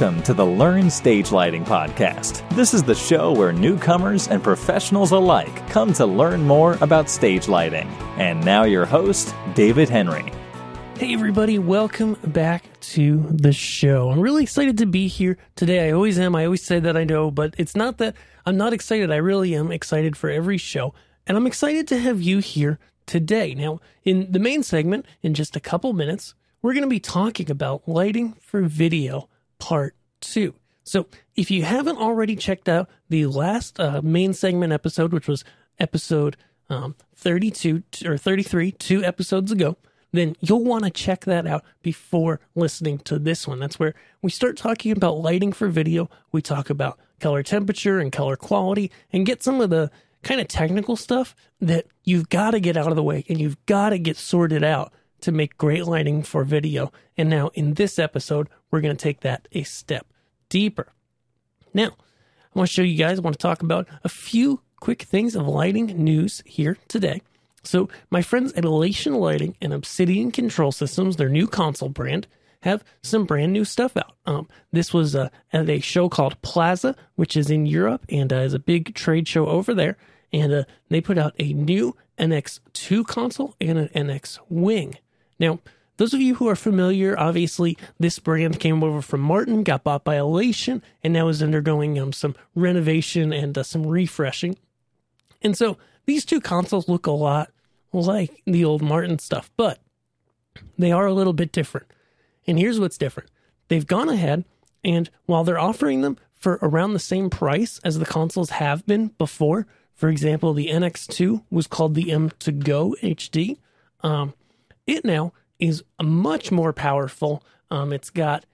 Welcome to the Learn Stage Lighting Podcast. This is the show where newcomers and professionals alike come to learn more about stage lighting. And now, your host, David Henry. Hey, everybody, welcome back to the show. I'm really excited to be here today. I always am. I always say that I know, but it's not that I'm not excited. I really am excited for every show. And I'm excited to have you here today. Now, in the main segment, in just a couple minutes, we're going to be talking about lighting for video part two. So, if you haven't already checked out the last uh, main segment episode, which was episode um, 32 or 33, two episodes ago, then you'll want to check that out before listening to this one. That's where we start talking about lighting for video. We talk about color temperature and color quality and get some of the kind of technical stuff that you've got to get out of the way and you've got to get sorted out to make great lighting for video. And now in this episode, we're going to take that a step deeper. Now, I want to show you guys, I want to talk about a few quick things of lighting news here today. So, my friends at Elation Lighting and Obsidian Control Systems, their new console brand, have some brand new stuff out. Um, this was uh, at a show called PLASA, which is in Europe and uh, is a big trade show over there. And uh, they put out a new NX2 console and an NX Wing. Now, those of you who are familiar, obviously, this brand came over from Martin, got bought by Elation, and now is undergoing um, some renovation and uh, some refreshing. And so these two consoles look a lot like the old Martin stuff, but they are a little bit different. And here's what's different they've gone ahead, and while they're offering them for around the same price as the consoles have been before, for example, the NX2 was called the M2Go HD. Um, it now is much more powerful. Um, it's got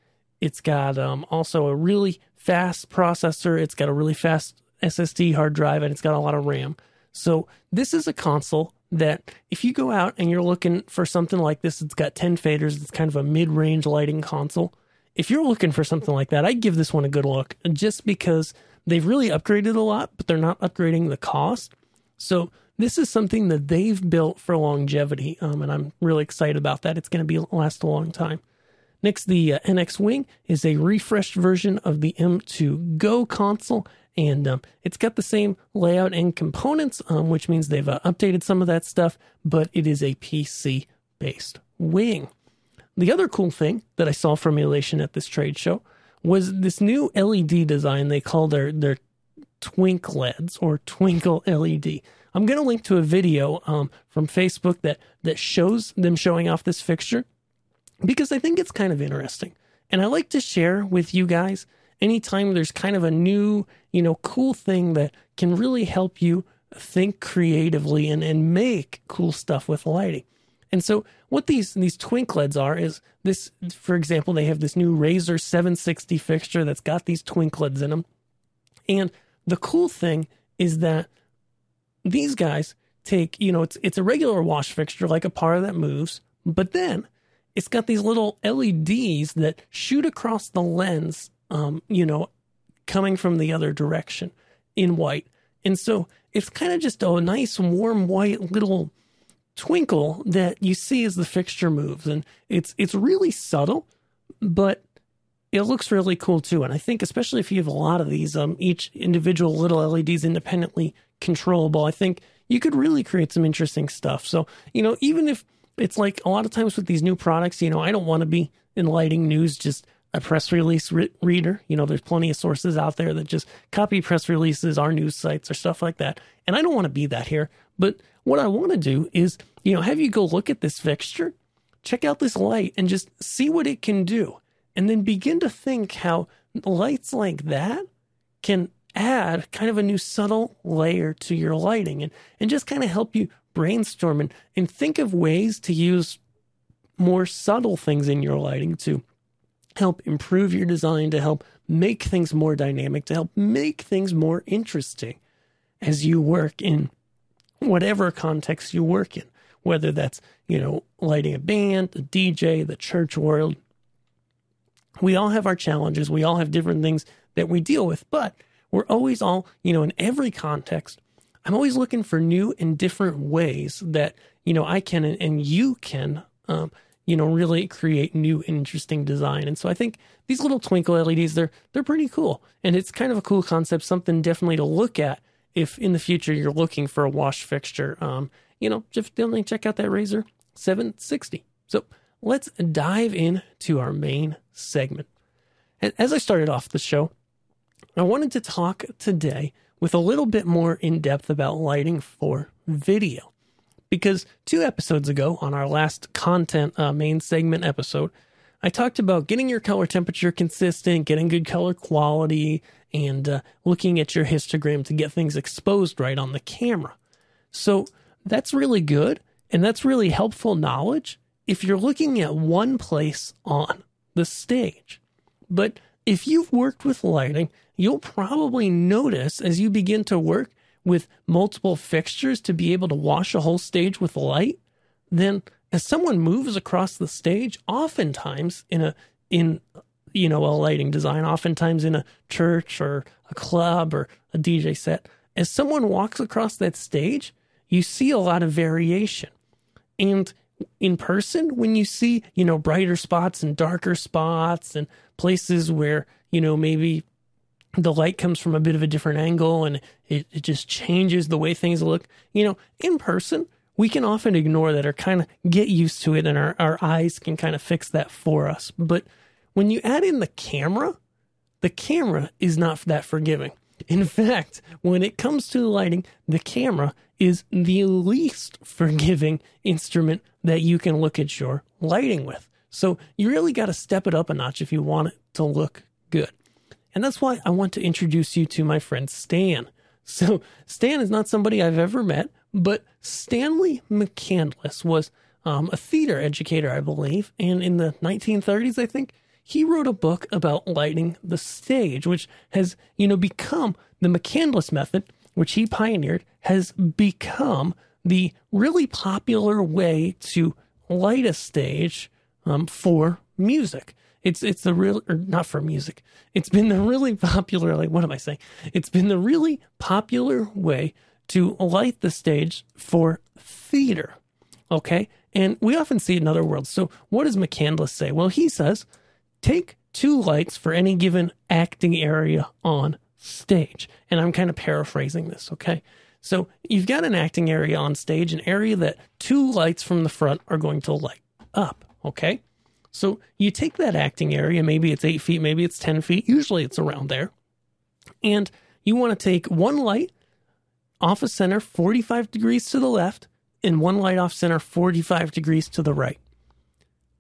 it's got um, also a really fast processor. It's got a really fast SSD hard drive, and it's got a lot of RAM. So this is a console that if you go out and you're looking for something like this, it's got 10 faders. It's kind of a mid-range lighting console. If you're looking for something like that, I'd give this one a good look just because they've really upgraded a lot, but they're not upgrading the cost. So this is something that they've built for longevity, um, and I'm really excited about that. It's going to be last a long time. Next, the uh, NX Wing is a refreshed version of the M2 Go console, and um, it's got the same layout and components, um, which means they've uh, updated some of that stuff, but it is a PC based wing. The other cool thing that I saw from Elation at this trade show was this new LED design they call their their Twink LEDs or Twinkle LED. I'm going to link to a video um, from Facebook that that shows them showing off this fixture because I think it's kind of interesting. And I like to share with you guys anytime there's kind of a new, you know, cool thing that can really help you think creatively and, and make cool stuff with lighting. And so what these these twink LEDs are is this for example, they have this new Rayzor 760 fixture that's got these twink LEDs in them. And the cool thing is that these guys take, you know, it's it's a regular wash fixture like a par that moves, but then it's got these little LEDs that shoot across the lens, um, you know, coming from the other direction in white. And so it's kind of just a nice warm white little twinkle that you see as the fixture moves and it's it's really subtle but it looks really cool too and i think especially if you have a lot of these um each individual little leds independently controllable, I think you could really create some interesting stuff. So, you know, even if it's like a lot of times with these new products, you know, I don't want to be in lighting news just a press release re- reader. You know, there's plenty of sources out there that just copy press releases, our news sites, or stuff like that. And I don't want to be that here. But what I want to do is, you know, have you go look at this fixture, check out this light, and just see what it can do. And then begin to think how lights like that can add kind of a new subtle layer to your lighting and, and just kind of help you brainstorm and, and think of ways to use more subtle things in your lighting to help improve your design, to help make things more dynamic, to help make things more interesting as you work in whatever context you work in, whether that's, you know, lighting a band, a DJ, the church world. We all have our challenges. We all have different things that we deal with, but we're always all, you know, in every context, I'm always looking for new and different ways that, you know, I can and you can um, you know, really create new interesting design. And so I think these little twinkle LEDs, they're they're pretty cool. And it's kind of a cool concept, something definitely to look at if in the future you're looking for a wash fixture. Um, you know, just definitely check out that Rayzor 760. So let's dive into our main segment. And as I started off the show, I wanted to talk today with a little bit more in depth about lighting for video. Because two episodes ago, on our last content uh, main segment episode, I talked about getting your color temperature consistent, getting good color quality, and uh, looking at your histogram to get things exposed right on the camera. So that's really good, and that's really helpful knowledge if you're looking at one place on the stage. But if you've worked with lighting, you'll probably notice as you begin to work with multiple fixtures to be able to wash a whole stage with light, then as someone moves across the stage, oftentimes in a in you know a lighting design, oftentimes in a church or a club or a DJ set, as someone walks across that stage, you see a lot of variation. And in person, when you see, you know, brighter spots and darker spots and places where, you know, maybe the light comes from a bit of a different angle and it, it just changes the way things look, you know, in person, we can often ignore that or kind of get used to it and our, our eyes can kind of fix that for us. But when you add in the camera, the camera is not that forgiving. In fact, when it comes to lighting, the camera is the least forgiving instrument that you can look at your lighting with. So you really got to step it up a notch if you want it to look good. And that's why I want to introduce you to my friend Stan. So Stan is not somebody I've ever met, but Stanley McCandless was um, a theater educator, I believe. And in the 1930s, I think, he wrote a book about lighting the stage, which has, you know, become the McCandless method, which he pioneered, has become the really popular way to light a stage um, for music. It's it's the real or not for music. It's been the really popular like what am I saying? It's been the really popular way to light the stage for theater. Okay? And we often see it in other worlds. So what does McCandless say? Well, he says take two lights for any given acting area on stage. And I'm kind of paraphrasing this, okay? So you've got an acting area on stage, an area that two lights from the front are going to light up, okay? So you take that acting area, maybe it's eight feet, maybe it's 10 feet, usually it's around there, and you want to take one light off of center 45 degrees to the left and one light off center 45 degrees to the right.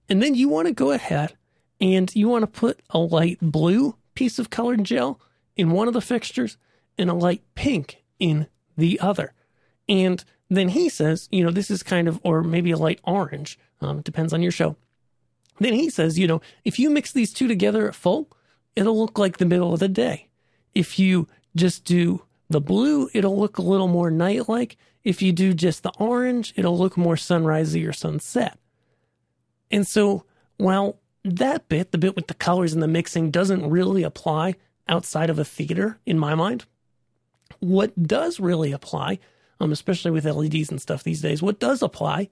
And then you want to go ahead and you want to put a light blue piece of colored gel in one of the fixtures and a light pink in the other. And then he says, you know, this is kind of, or maybe a light orange, um, depends on your show. Then he says, you know, if you mix these two together at full, it'll look like the middle of the day. If you just do the blue, it'll look a little more night like. If you do just the orange, it'll look more sunrisey or sunset. And so while that bit, the bit with the colors and the mixing, doesn't really apply outside of a theater in my mind. What does really apply, um, especially with LEDs and stuff these days, what does apply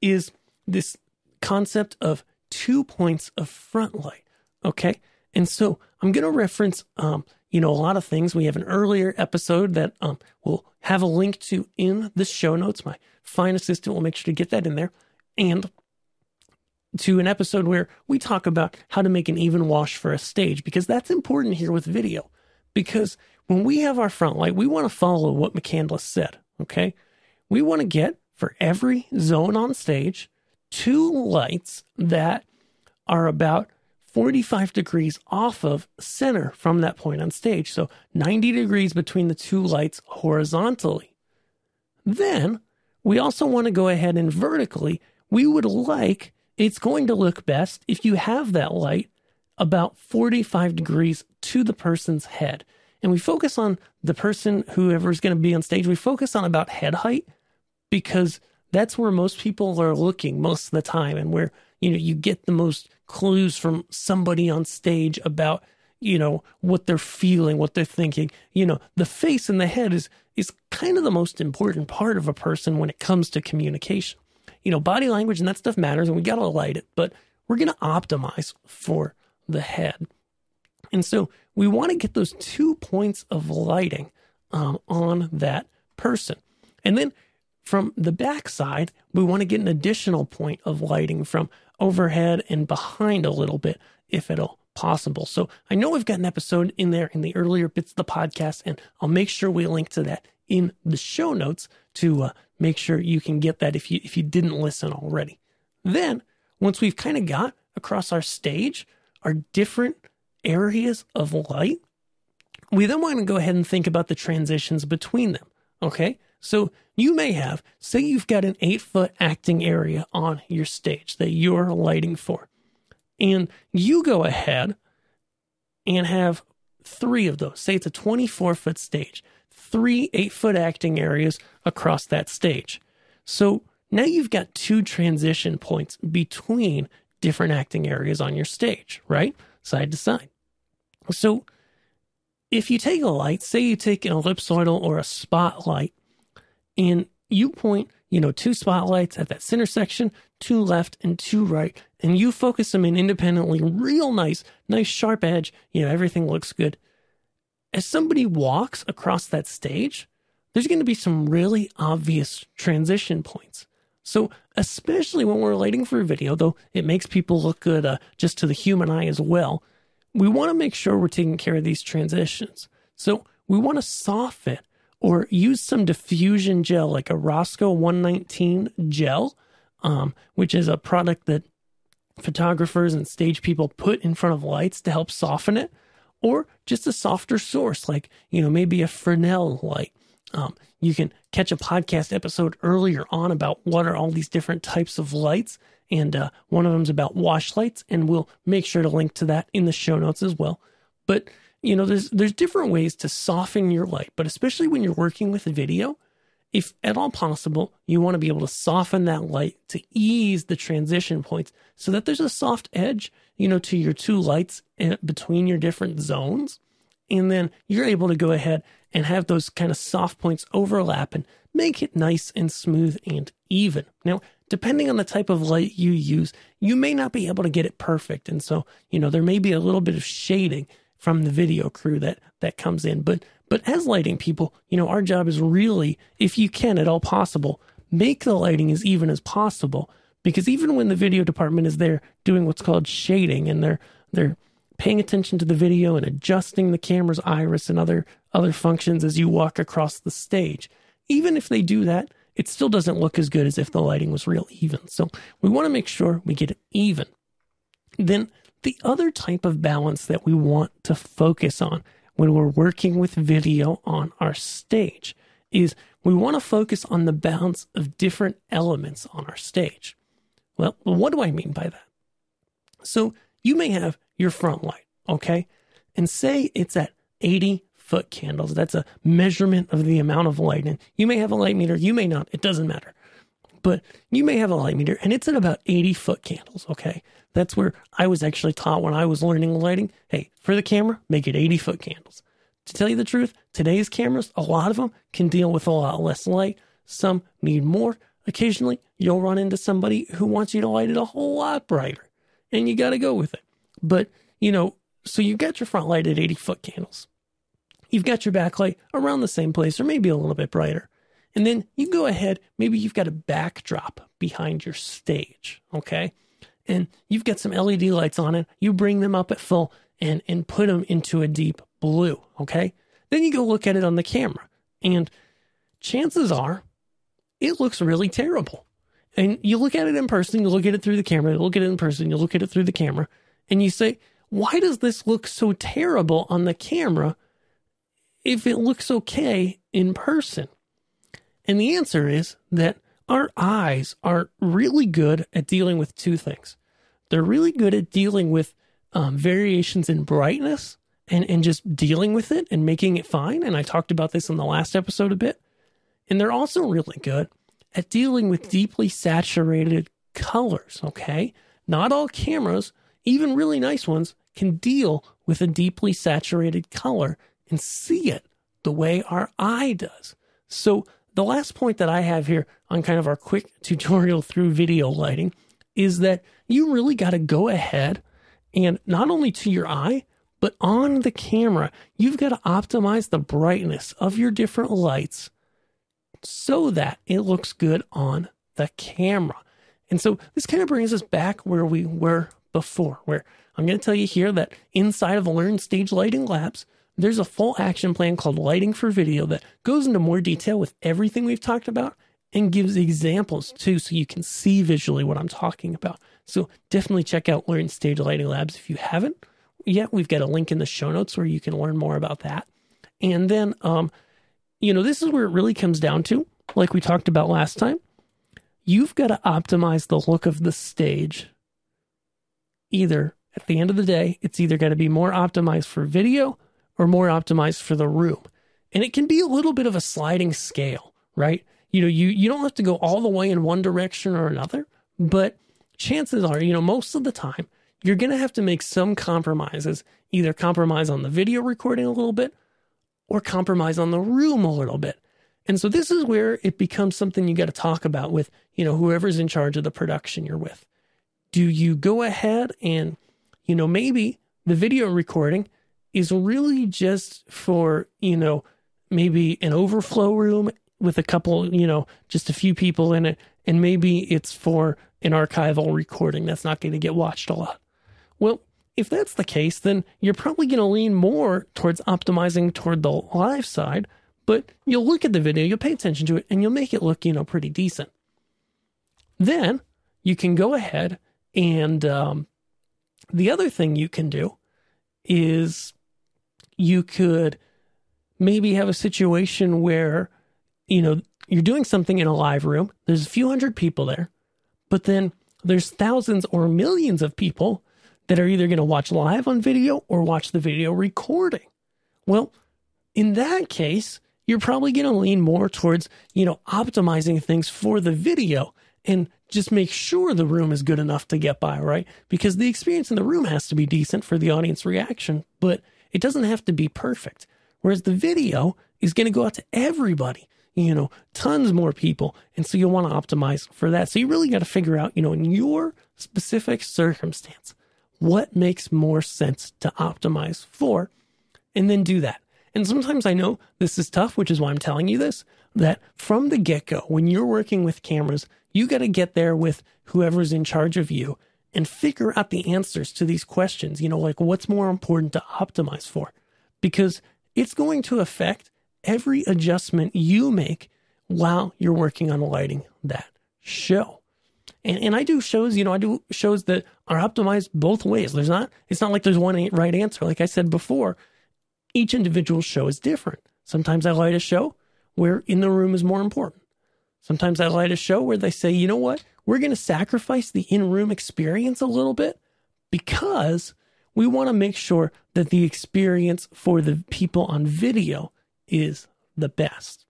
is this concept of two points of front light. Okay. And so I'm going to reference, um, you know, a lot of things. We have an earlier episode that um, we'll have a link to in the show notes. My fine assistant will make sure to get that in there. And to an episode where we talk about how to make an even wash for a stage because that's important here with video. Because when we have our front light, we want to follow what McCandless said. Okay. We want to get for every zone on stage two lights that are about 45 degrees off of center from that point on stage. So 90 degrees between the two lights horizontally. Then we also want to go ahead and vertically, we would like it's going to look best if you have that light about 45 degrees to the person's head. And we focus on the person, whoever's going to be on stage, we focus on about head height because that's where most people are looking most of the time and where, you know, you get the most clues from somebody on stage about, you know, what they're feeling, what they're thinking. You know, the face and the head is is kind of the most important part of a person when it comes to communication. You know, body language and that stuff matters and we got to light it, but we're going to optimize for the head. And so we want to get those two points of lighting um, on that person. And then from the back side, we want to get an additional point of lighting from overhead and behind a little bit, if at all possible. So I know we've got an episode in there in the earlier bits of the podcast, and I'll make sure we link to that in the show notes to uh, make sure you can get that if you if you didn't listen already. Then once we've kind of got across our stage our different areas of light, we then want to go ahead and think about the transitions between them. Okay. So you may have, say you've got an eight foot acting area on your stage that you're lighting for. And you go ahead and have three of those. Say it's a 24 foot stage, three eight foot acting areas across that stage. So now you've got two transition points between different acting areas on your stage, right? Side to side. So if you take a light, say you take an ellipsoidal or a spotlight, and you point, you know, two spotlights at that center section, two left and two right, and you focus them in independently, real nice, nice sharp edge, you know, everything looks good. As somebody walks across that stage, there's going to be some really obvious transition points. So, especially when we're lighting for a video, though it makes people look good uh, just to the human eye as well, we want to make sure we're taking care of these transitions. So we want to soften or use some diffusion gel like a Rosco 119 gel, um, which is a product that photographers and stage people put in front of lights to help soften it, or just a softer source like, you know, maybe a Fresnel light. Um, you can catch a podcast episode earlier on about what are all these different types of lights and uh, one of them is about wash lights, and we'll make sure to link to that in the show notes as well. But you know, there's there's different ways to soften your light, but especially when you're working with a video, if at all possible, you want to be able to soften that light to ease the transition points so that there's a soft edge, you know, to your two lights eh, between your different zones. And then you're able to go ahead and have those kind of soft points overlap and make it nice and smooth and even. Now, depending on the type of light you use, you may not be able to get it perfect. And so, you know, there may be a little bit of shading from the video crew that that comes in. But but as lighting people, you know, our job is really, if you can at all possible, make the lighting as even as possible. Because even when the video department is there doing what's called shading and they're they're paying attention to the video and adjusting the camera's iris and other other functions as you walk across the stage. Even if they do that, it still doesn't look as good as if the lighting was real even. So we want to make sure we get it even. Then the other type of balance that we want to focus on when we're working with video on our stage is we want to focus on the balance of different elements on our stage. Well, what do I mean by that? So you may have your front light, okay? And say it's at 80 foot candles. That's a measurement of the amount of light. And you may have a light meter, you may not, it doesn't matter. But you may have a light meter and it's at about 80 foot candles, okay? That's where I was actually taught when I was learning lighting. Hey, for the camera, make it 80 foot candles. To tell you the truth, today's cameras, a lot of them can deal with a lot less light. Some need more. Occasionally, you'll run into somebody who wants you to light it a whole lot brighter, and you got to go with it. But, you know, so you got your front light at 80 foot candles. You've got your backlight around the same place or maybe a little bit brighter. And then you go ahead, maybe you've got a backdrop behind your stage, okay? And you've got some LED lights on it. You bring them up at full and and put them into a deep blue, okay? Then you go look at it on the camera. And chances are it looks really terrible. And you look at it in person, you look at it through the camera, you look at it in person, you look at it through the camera, and you say, why does this look so terrible on the camera if it looks okay in person? And the answer is that our eyes are really good at dealing with two things. They're really good at dealing with um, variations in brightness and, and just dealing with it and making it fine. And I talked about this in the last episode a bit. And they're also really good at dealing with deeply saturated colors. Okay. Not all cameras, even really nice ones, can deal with a deeply saturated color and see it the way our eye does. So the last point that I have here on kind of our quick tutorial through video lighting is that you really got to go ahead and not only to your eye, but on the camera, you've got to optimize the brightness of your different lights so that it looks good on the camera. And so this kind of brings us back where we were before, where I'm going to tell you here that inside of Learn Stage Lighting Labs, there's a full action plan called Lighting for Video that goes into more detail with everything we've talked about and gives examples too so you can see visually what I'm talking about. So definitely check out Learn Stage Lighting Labs if you haven't yet. We've got a link in the show notes where you can learn more about that. And then, um, you know, this is where it really comes down to, like we talked about last time. You've got to optimize the look of the stage. Either at the end of the day, it's either got to be more optimized for video or more optimized for the room. And it can be a little bit of a sliding scale, right? You know, you, you don't have to go all the way in one direction or another, but chances are, you know, most of the time, you're going to have to make some compromises, either compromise on the video recording a little bit or compromise on the room a little bit. And so this is where it becomes something you got to talk about with, you know, whoever's in charge of the production you're with. Do you go ahead and, you know, maybe the video recording is really just for, you know, maybe an overflow room with a couple, you know, just a few people in it. And maybe it's for an archival recording that's not going to get watched a lot. Well, if that's the case, then you're probably going to lean more towards optimizing toward the live side, but you'll look at the video, you'll pay attention to it, and you'll make it look, you know, pretty decent. Then you can go ahead and um, the other thing you can do is you could maybe have a situation where, you know, you're doing something in a live room, there's a few hundred people there, but then there's thousands or millions of people that are either going to watch live on video or watch the video recording. Well, in that case, you're probably going to lean more towards, you know, optimizing things for the video and just make sure the room is good enough to get by, right? Because the experience in the room has to be decent for the audience reaction, but it doesn't have to be perfect. Whereas the video is going to go out to everybody, you know, tons more people. And so you'll want to optimize for that. So you really got to figure out, you know, in your specific circumstance, what makes more sense to optimize for, and then do that. And sometimes I know this is tough, which is why I'm telling you this that from the get go, when you're working with cameras, you got to get there with whoever's in charge of you and figure out the answers to these questions. You know, like what's more important to optimize for? Because it's going to affect every adjustment you make while you're working on lighting that show. And, and I do shows, you know, I do shows that are optimized both ways. There's not, it's not like there's one right answer. Like I said before, each individual show is different. Sometimes I light a show where in the room is more important. Sometimes I light a show where they say, you know what, we're going to sacrifice the in room experience a little bit because we want to make sure that the experience for the people on video is the best.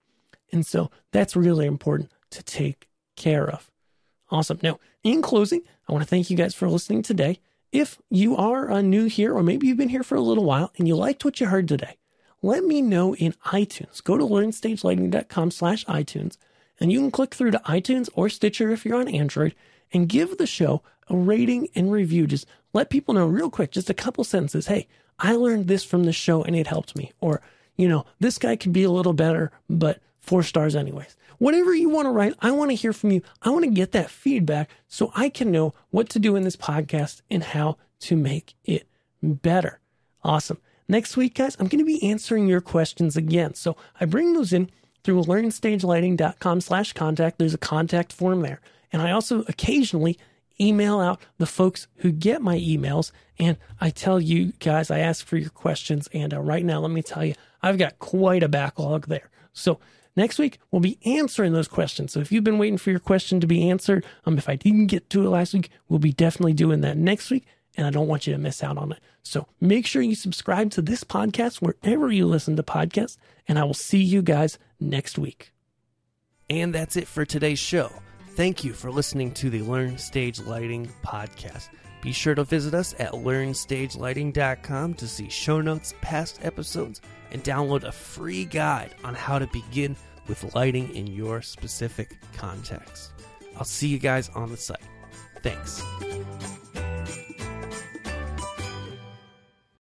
And so that's really important to take care of. Awesome. Now, in closing, I want to thank you guys for listening today. If you are uh, new here, or maybe you've been here for a little while and you liked what you heard today, let me know in iTunes. Go to learnstagelighting.com slash iTunes, and you can click through to iTunes or Stitcher if you're on Android and give the show a rating and review. Just let people know real quick, just a couple sentences. Hey, I learned this from the show and it helped me. Or, you know, this guy could be a little better, but four stars anyways. Whatever you want to write, I want to hear from you. I want to get that feedback so I can know what to do in this podcast and how to make it better. Awesome. Next week, guys, I'm going to be answering your questions again. So I bring those in through learnstagelighting.com slash contact. There's a contact form there. And I also occasionally email out the folks who get my emails and I tell you guys, I ask for your questions. And uh, right now, let me tell you, I've got quite a backlog there. So Next week, we'll be answering those questions. So if you've been waiting for your question to be answered, um, if I didn't get to it last week, we'll be definitely doing that next week. And I don't want you to miss out on it. So make sure you subscribe to this podcast wherever you listen to podcasts. And I will see you guys next week. And that's it for today's show. Thank you for listening to the Learn Stage Lighting podcast. Be sure to visit us at learnstagelighting.com to see show notes, past episodes, and download a free guide on how to begin with lighting in your specific context. I'll see you guys on the site. Thanks.